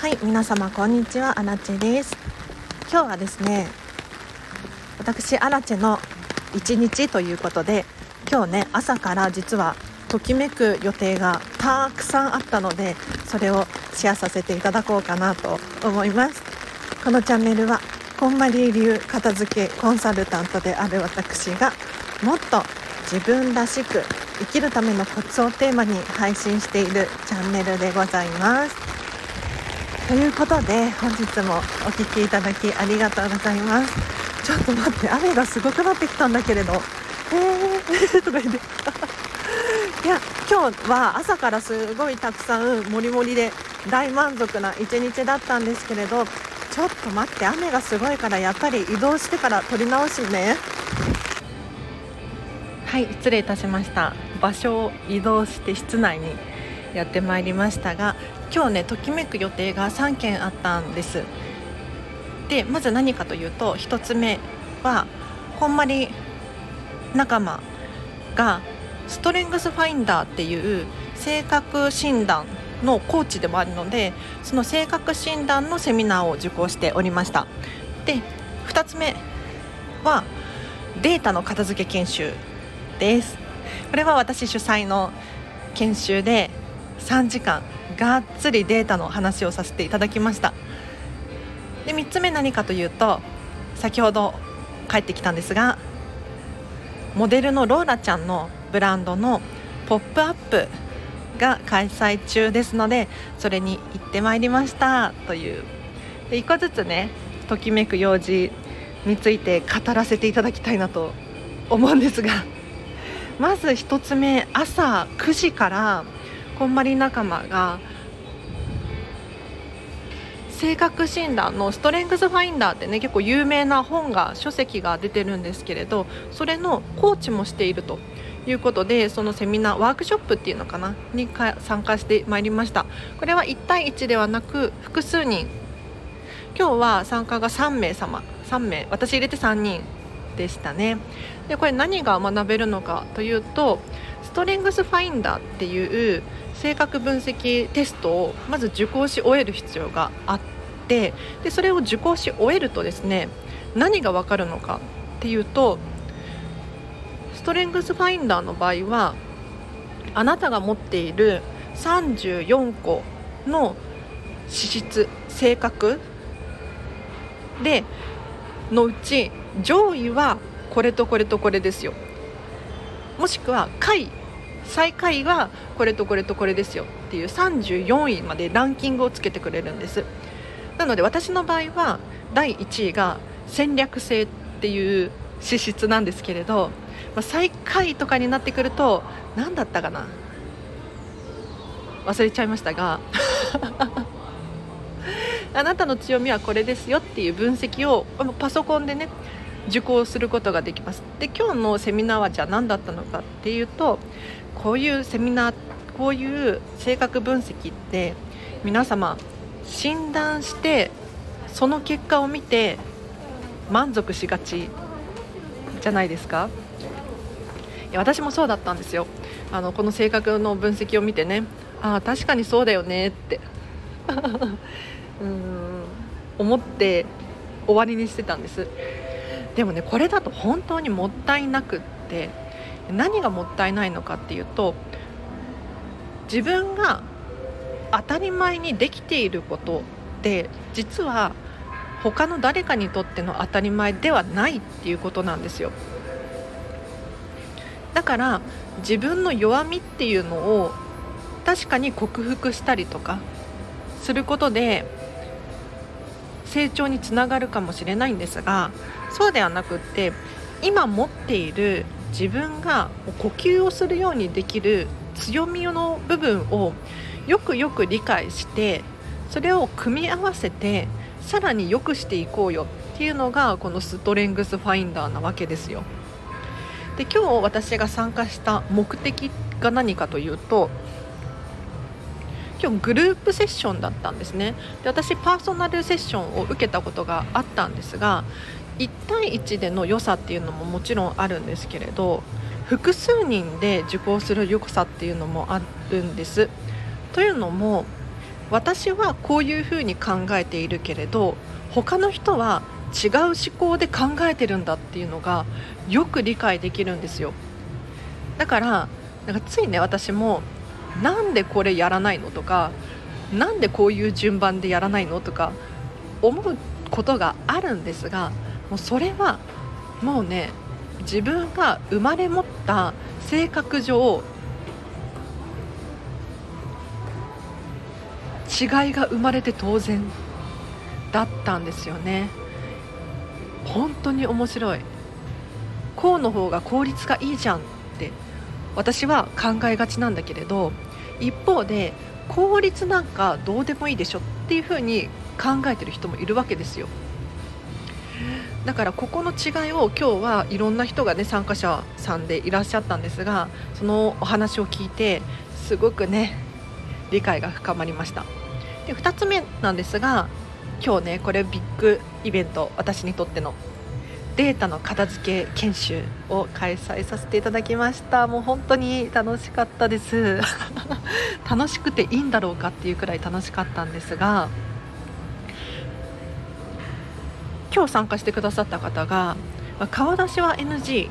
はい皆様こんにちは。アラチェです。今日はですね私アラチェの一日ということで今日ね朝から実はときめく予定がたくさんあったのでそれをシェアさせていただこうかなと思います。このチャンネルはこんまり流片付けコンサルタントである私がもっと自分らしく生きるためのコツをテーマに配信しているチャンネルでございます。ということで本日もお聴きいただきありがとうございます。ちょっと待って雨がすごくなってきたんだけれど。えー とか言って。いや今日は朝からすごいたくさんもりもりで大満足な一日だったんですけれど。ちょっと待って雨がすごいからやっぱり移動してから撮り直しね。はい失礼いたしました。場所を移動して室内にやってまいりましたが今日ねときめく予定が3件あったんです。でまず何かというと1つ目はこんまり仲間がストレングスファインダーっていう性格診断のコーチでもあるのでその性格診断のセミナーを受講しておりました。で2つ目はデータの片付け研修です。これは私主催の研修で3時間がっつりデータの話をさせていただきました。で3つ目何かというと先ほど帰ってきたんですがモデルのローラちゃんのブランドのポップアップが開催中ですのでそれに行ってまいりましたという。で1個ずつねときめく用事について語らせていただきたいなと思うんですがまず1つ目朝9時からこんまり仲間が性格診断のストレングスファインダーってね結構有名な本が書籍が出てるんですけれどそれのコーチもしているということでそのセミナーワークショップっていうのかなに参加してまいりました。これは1対1ではなく複数人。今日は参加が3名様。3名。私入れて3人でしたね。でこれ何が学べるのかというとストレングスファインダーっていう性格分析テストをまず受講し終える必要があってでそれを受講し終えるとですね何が分かるのかっていうとストレングスファインダーの場合はあなたが持っている34個の資質性格でのうち上位はこれとこれとこれですよ。もしくは下位最下位はこれとこれとこれですよっていう34位までランキングをつけてくれるんです。なので私の場合は第1位が戦略性っていう資質なんですけれど、まあ、最下位とかになってくると何だったかな？忘れちゃいましたが あなたの強みはこれですよっていう分析をパソコンでね受講することができます。で今日のセミナーはじゃあ何だったのかっていうとこういうセミナーこういう性格分析って皆様診断してその結果を見て満足しがちじゃないですか？いや私もそうだったんですよ。あのこの性格の分析を見てね。ああ確かにそうだよねって。うん思って終わりにしてたんです。でもねこれだと本当にもったいなくって何がもったいないのかっていうと自分が当たり前にできていることって実は他の誰かにとっての当たり前ではないっていうことなんですよ。だから自分の弱みっていうのを確かに克服したりとかすることで成長につながるかもしれないんですがそうではなくって今持っている自分が呼吸をするようにできる強みの部分をよくよく理解してそれを組み合わせてさらに良くしていこうよっていうのがこのストレングスファインダーなわけですよ。で今日私が参加した目的が何かというと今日グループセッションだったんですねで私パーソナルセッションを受けたことがあったんですが1対1での良さっていうのももちろんあるんですけれど複数人で受講する良さっていうのもあるんです。というのも私はこういうふうに考えているけれど他の人は違う思考で考えてるんだっていうのがよく理解できるんですよだからなんかついね私もなんでこれやらないのとかなんでこういう順番でやらないのとか思うことがあるんですがもうそれはもうね自分が生まれ持った性格上違いが生まれて当然だったんですよね。本当に面白い。こうの方が効率がいいじゃんって私は考えがちなんだけれど一方で効率なんかどうでもいいでしょっていうふうに考えてる人もいるわけですよ。だからここの違いを今日はいろんな人がね参加者さんでいらっしゃったんですがそのお話を聞いてすごくね理解が深まりました。で2つ目なんですが今日ねこれビッグイベント私にとっての。データの片付け研修を開催させていただきました。もう本当に楽しかったです。楽しくていいんだろうかっていうくらい楽しかったんですが今日参加してくださった方が顔出しは NG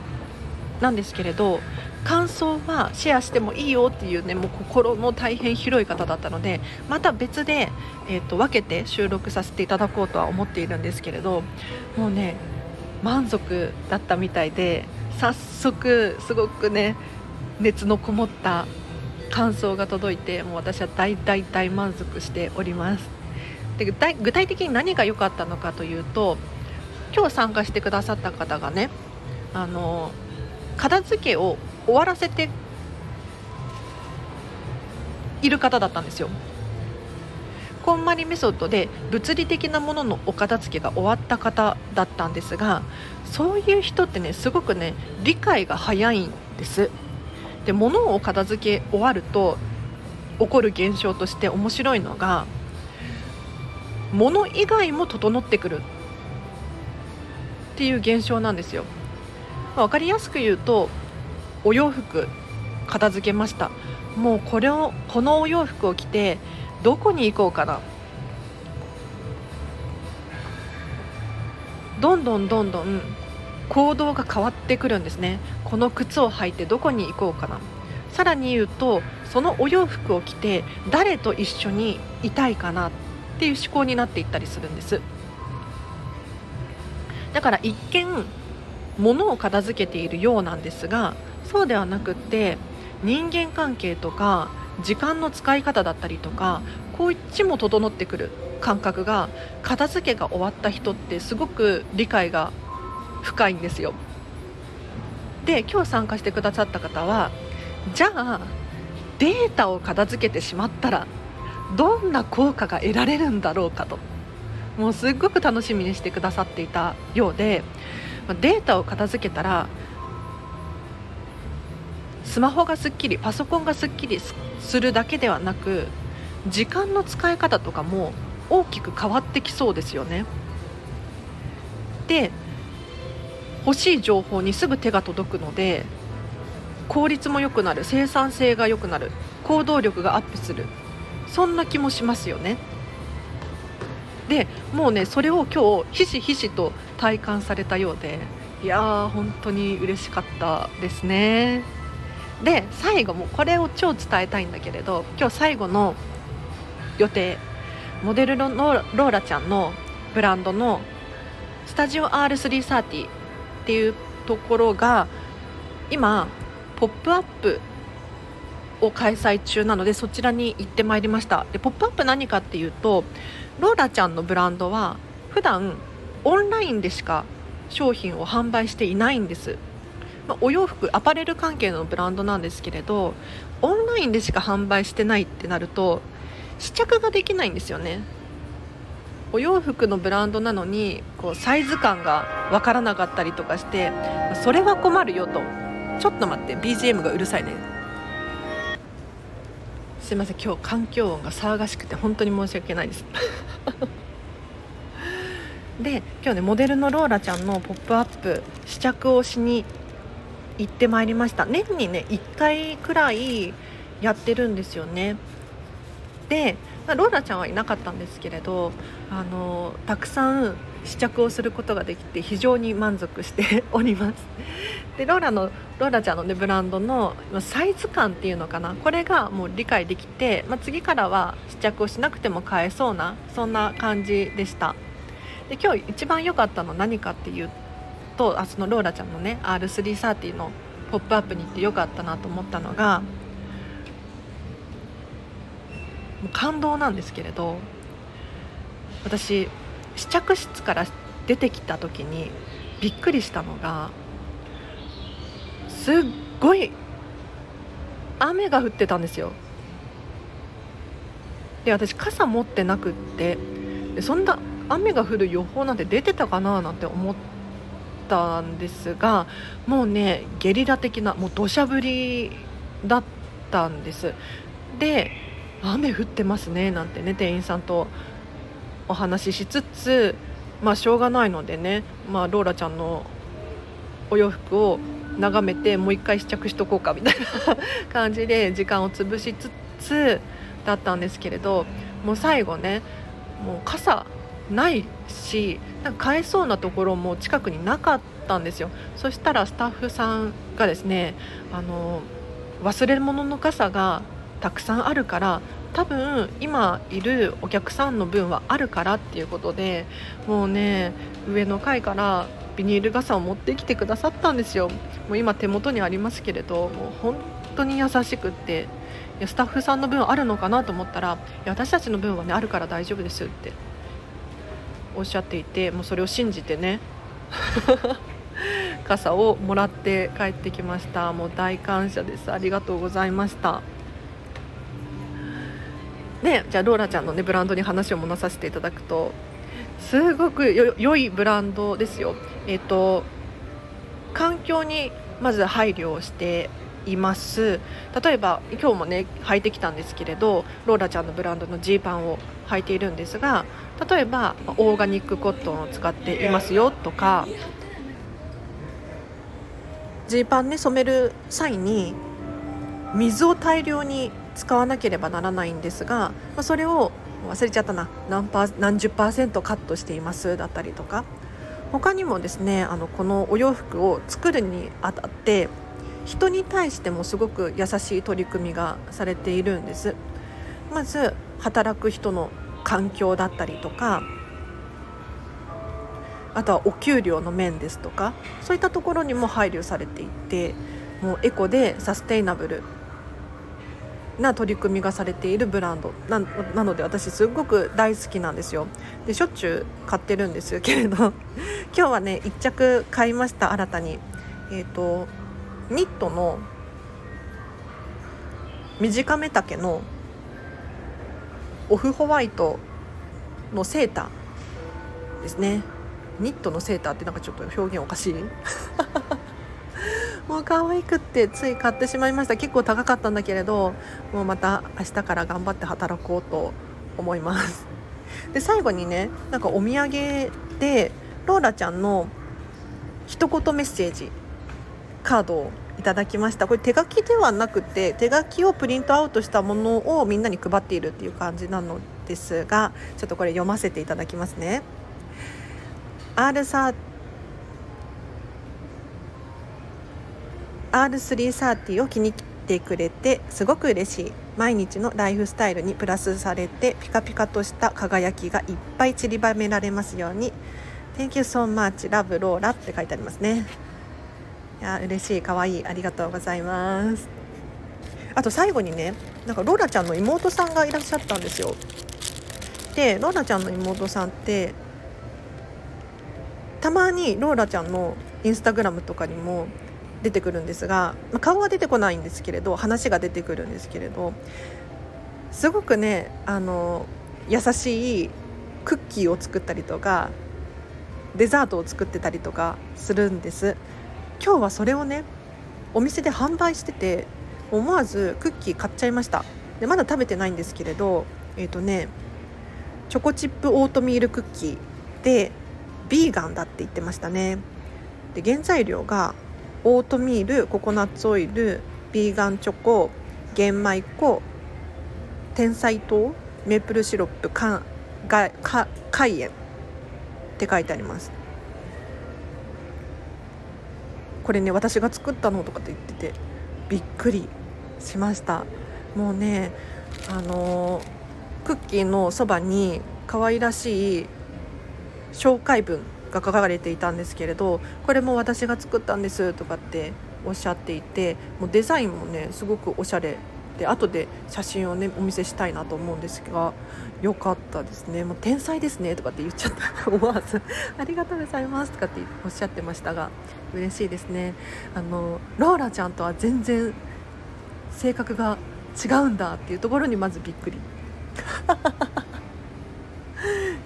なんですけれど感想はシェアしてもいいよっていうねもう心の大変広い方だったのでまた別で、えーと、分けて収録させていただこうとは思っているんですけれどもうね満足だったみたいで早速すごくね熱のこもった感想が届いてもう私は大大大満足しております。で具体的に何が良かったのかというと今日参加してくださった方がねあの片付けを終わらせている方だったんですよ。こんまりメソッドで物理的なもののお片付けが終わった方だったんですがそういう人ってねすごくね理解が早いんです。で物を片付け終わると起こる現象として面白いのが物以外も整ってくるっていう現象なんですよ、ま、分かりやすく言うとお洋服片付けました。もうこれをこのお洋服を着てどこに行こうかな。どんどんどんどん行動が変わってくるんですね。この靴を履いてどこに行こうかな。さらに言うとそのお洋服を着て誰と一緒にいたいかな。っていう思考になっていったりするんです。だから一見物を片付けているようなんですがそうではなくって人間関係とか時間の使い方だったりとかこっちも整ってくる感覚が片付けが終わった人ってすごく理解が深いんですよ。で今日参加してくださった方はじゃあデータを片付けてしまったらどんな効果が得られるんだろうかと。もうすっごく楽しみにしてくださっていたようでデータを片付けたらスマホがすっきりパソコンがすっきりするだけではなく時間の使い方とかも大きく変わってきそうですよね。で欲しい情報にすぐ手が届くので効率も良くなる生産性が良くなる行動力がアップするそんな気もしますよね。でもうねそれを今日ひしひしと体感されたようでいやー本当に嬉しかったですね。で最後もこれを超伝えたいんだけれど今日最後の予定モデルのローラちゃんのブランドのスタジオ R330 っていうところが今ポップアップを開催中なのでそちらに行ってまいりました。でポップアップ何かっていうとローラちゃんのブランドは普段オンラインでしか商品を販売していないんです。まあ、お洋服アパレル関係のブランドなんですけれどオンラインでしか販売してないってなると試着ができないんですよね。お洋服のブランドなのにこうサイズ感が分からなかったりとかしてそれは困るよと。ちょっと待って BGM がうるさいね。すいません今日環境音が騒がしくて本当に申し訳ないです。で今日ねモデルのローラちゃんの「ポップアップ試着をしに行ってまいりました。年にね1回くらいやってるんですよね。で、ローラちゃんはいなかったんですけれどあのたくさん試着をすることができて非常に満足して おります。でローラのローラちゃんの、ね、ブランドのサイズ感っていうのかな。これがもう理解できて、まあ、次からは試着をしなくても買えそうなそんな感じでした。で今日一番良かったの何かっていうとあそのローラちゃんのね R330 のポップアップに行って良かったなと思ったのがもう感動なんですけれど私試着室から出てきた時にびっくりしたのがすっごい雨が降ってたんですよ。で私傘持ってなくってそんな雨が降る予報なんて出てたかななんて思ってたんですがもうねゲリラ的なもう土砂降りだったんです。で雨降ってますねなんてね店員さんとお話ししつつまあしょうがないのでね、まあ、ローラちゃんのお洋服を眺めてもう一回試着しとこうかみたいな感じで時間を潰しつつだったんですけれどもう最後ねもう傘ないしなんか買えそうなところも近くになかったんですよ。そしたらスタッフさんがですねあの忘れ物の傘がたくさんあるから多分今いるお客さんの分はあるからっていうことでもうね上の階からビニール傘を持ってきてくださったんですよ。もう今手元にありますけれどもう本当に優しくっていやスタッフさんの分あるのかなと思ったらいや私たちの分はねあるから大丈夫ですっておっしゃっていてもうそれを信じてね 傘をもらって帰ってきました。もう大感謝です。ありがとうございました。ね、じゃあローラちゃんの、ね、ブランドに話を戻させていただくとすごく良いブランドですよ。えっ、ー、と環境にまず配慮をしています。例えば今日もね履いてきたんですけれどローラちゃんのブランドのジーパンを履いているんですが例えばオーガニックコットンを使っていますよとかジーパンね染める際に水を大量に使わなければならないんですが、ま、それを忘れちゃったな何パー何十パーセントカットしていますだったりとか他にもですねあのこのお洋服を作るにあたって人に対してもすごく優しい取り組みがされているんです。まず働く人の環境だったりとかあとはお給料の面ですとかそういったところにも配慮されていてもうエコでサステイナブルな取り組みがされているブランド。なので私すごく大好きなんですよ。でしょっちゅう買ってるんですけれど 今日はね1着買いました新たに。えっ、ー、とニットの短め丈のオフホワイトのセーターですね。ニットのセーターってなんかちょっと表現おかしい。もう可愛くってつい買ってしまいました。結構高かったんだけれどもうまた明日から頑張って働こうと思います。で最後にねなんかお土産でローラちゃんの一言メッセージカードをいただきました。これ手書きではなくて手書きをプリントアウトしたものをみんなに配っているっていう感じなのですがちょっとこれ読ませていただきますね。R3 R330 を気に入ってくれてすごく嬉しい。毎日のライフスタイルにプラスされてピカピカとした輝きがいっぱい散りばめられますように。Thank you so much. Love Laura って書いてありますね。いや嬉しい可愛いありがとうございます。あと最後にねなんかローラちゃんの妹さんがいらっしゃったんですよ。でローラちゃんの妹さんってたまにローラちゃんのインスタグラムとかにも出てくるんですが、まあ、顔は出てこないんですけれど話が出てくるんですけれどすごくねあの優しいクッキーを作ったりとかデザートを作ってたりとかするんです。今日はそれをねお店で販売してて思わずクッキー買っちゃいました。でまだ食べてないんですけれどえっ、ー、とねチョコチップオートミールクッキーでビーガンだって言ってましたね。で原材料がオートミールココナッツオイルビーガンチョコ玄米粉天才糖メープルシロップかがか海塩って書いてあります。これね私が作ったのとかって言っててびっくりしました。もうねあのクッキーのそばに可愛らしい紹介文が書かれていたんですけれどこれも私が作ったんですとかっておっしゃっていてもうデザインもねすごくおしゃれで後で写真をねお見せしたいなと思うんですが良かったですね。もう天才ですねとかって言っちゃった。思わずありがとうございますとかっておっしゃってましたが嬉しいですね。あのローラちゃんとは全然性格が違うんだっていうところにまずびっくり。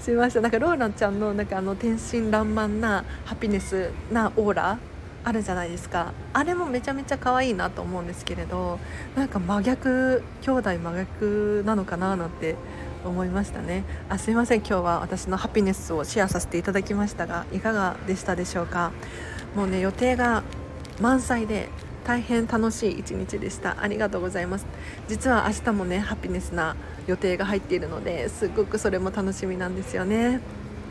しました。なんかローラちゃんのなんかあの天真爛漫なハピネスなオーラあるじゃないですか。あれもめちゃめちゃ可愛いなと思うんですけれどなんか真逆兄弟真逆なのかななんて思いましたね。あすいません。今日は私のハピネスをシェアさせていただきましたがいかがでしたでしょうか？もうね予定が満載で大変楽しい一日でした。ありがとうございます。実は明日もねハピネスな予定が入っているのですごくそれも楽しみなんですよね。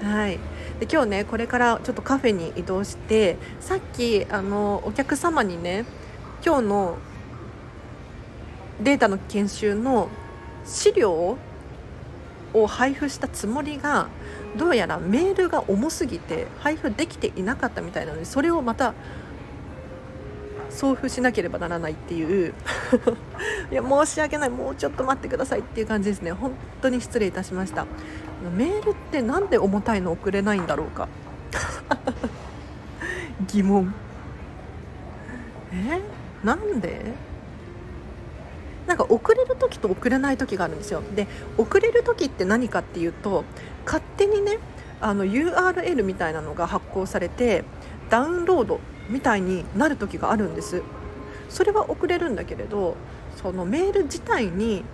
はい。で今日ねこれからちょっとカフェに移動してさっきあのお客様にね今日のデータの研修の資料を配布したつもりがどうやらメールが重すぎて配布できていなかったみたいなのでそれをまた送付しなければならないっていう。いや申し訳ない。もうちょっと待ってくださいっていう感じですね。本当に失礼いたしました。メールって何で重たいの送れないんだろうか？疑問。え？なんで？なんか遅れる時と遅れない時があるんですよ。で遅れる時って何かっていうと勝手にねあの URL みたいなのが発行されてダウンロードみたいになる時があるんです。それは遅れるんだけれどそのメール自体に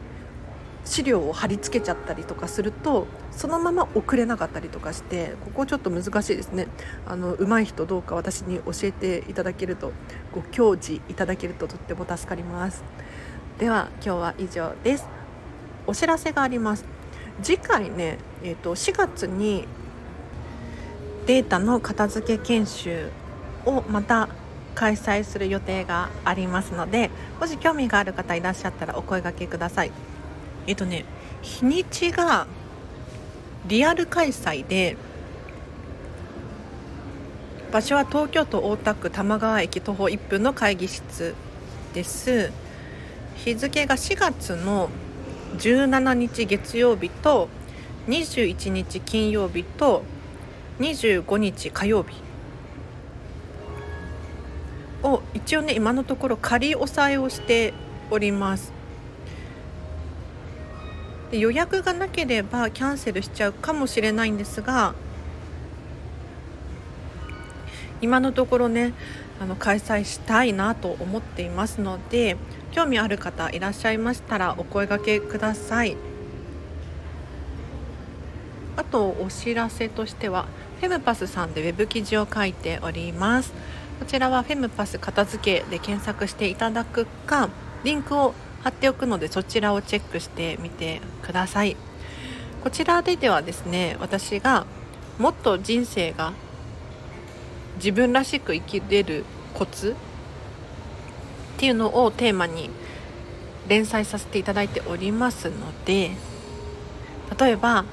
資料を貼り付けちゃったりとかするとそのまま送れなかったりとかしてここちょっと難しいですね。あの上手い人どうか私に教えていただけるとご教示いただけるととっても助かります。では今日は以上です。お知らせがあります。次回ね、えーと、と4月にデータの片付け研修をまた開催する予定がありますのでもし興味がある方いらっしゃったらお声がけください。えっとね日にちがリアル開催で場所は東京都大田区玉川駅徒歩1分の会議室です。日付が4月の17日月曜日と21日金曜日と25日火曜日を一応ね今のところ仮押さえをしております。で予約がなければキャンセルしちゃうかもしれないんですが今のところねあの開催したいなと思っていますので興味ある方いらっしゃいましたらお声がけください。あとお知らせとしてはフェムパスさんでウェブ記事を書いております。こちらはフェムパス片付けで検索していただくかリンクを貼っておくのでそちらをチェックしてみてください。こちらでではですね私がもっと人生が自分らしく生きれるコツっていうのをテーマに連載させていただいておりますので例えば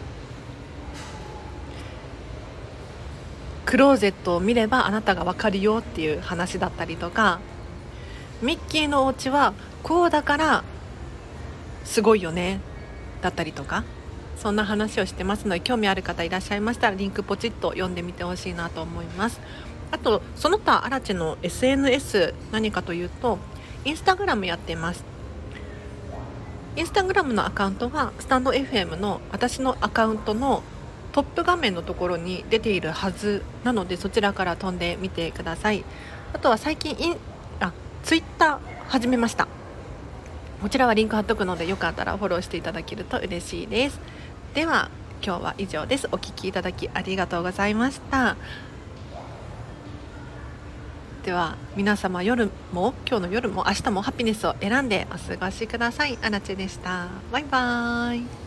クローゼットを見ればあなたが分かるよっていう話だったりとかミッキーのお家はこうだからすごいよねだったりとかそんな話をしてますので興味ある方いらっしゃいましたらリンクポチッと読んでみてほしいなと思います。あとその他アラチェの SNS 何かというとインスタグラムやってます。インスタグラムのアカウントはスタンド FM の私のアカウントのトップ画面のところに出ているはずなのでそちらから飛んでみてください。あとは最近インあツイッター始めました。こちらはリンク貼っとくのでよかったらフォローしていただけると嬉しいです。では今日は以上です。お聴きいただきありがとうございました。では皆様夜も今日の夜も明日もハピネスを選んでお過ごしください。アラチェでした。バイバーイ。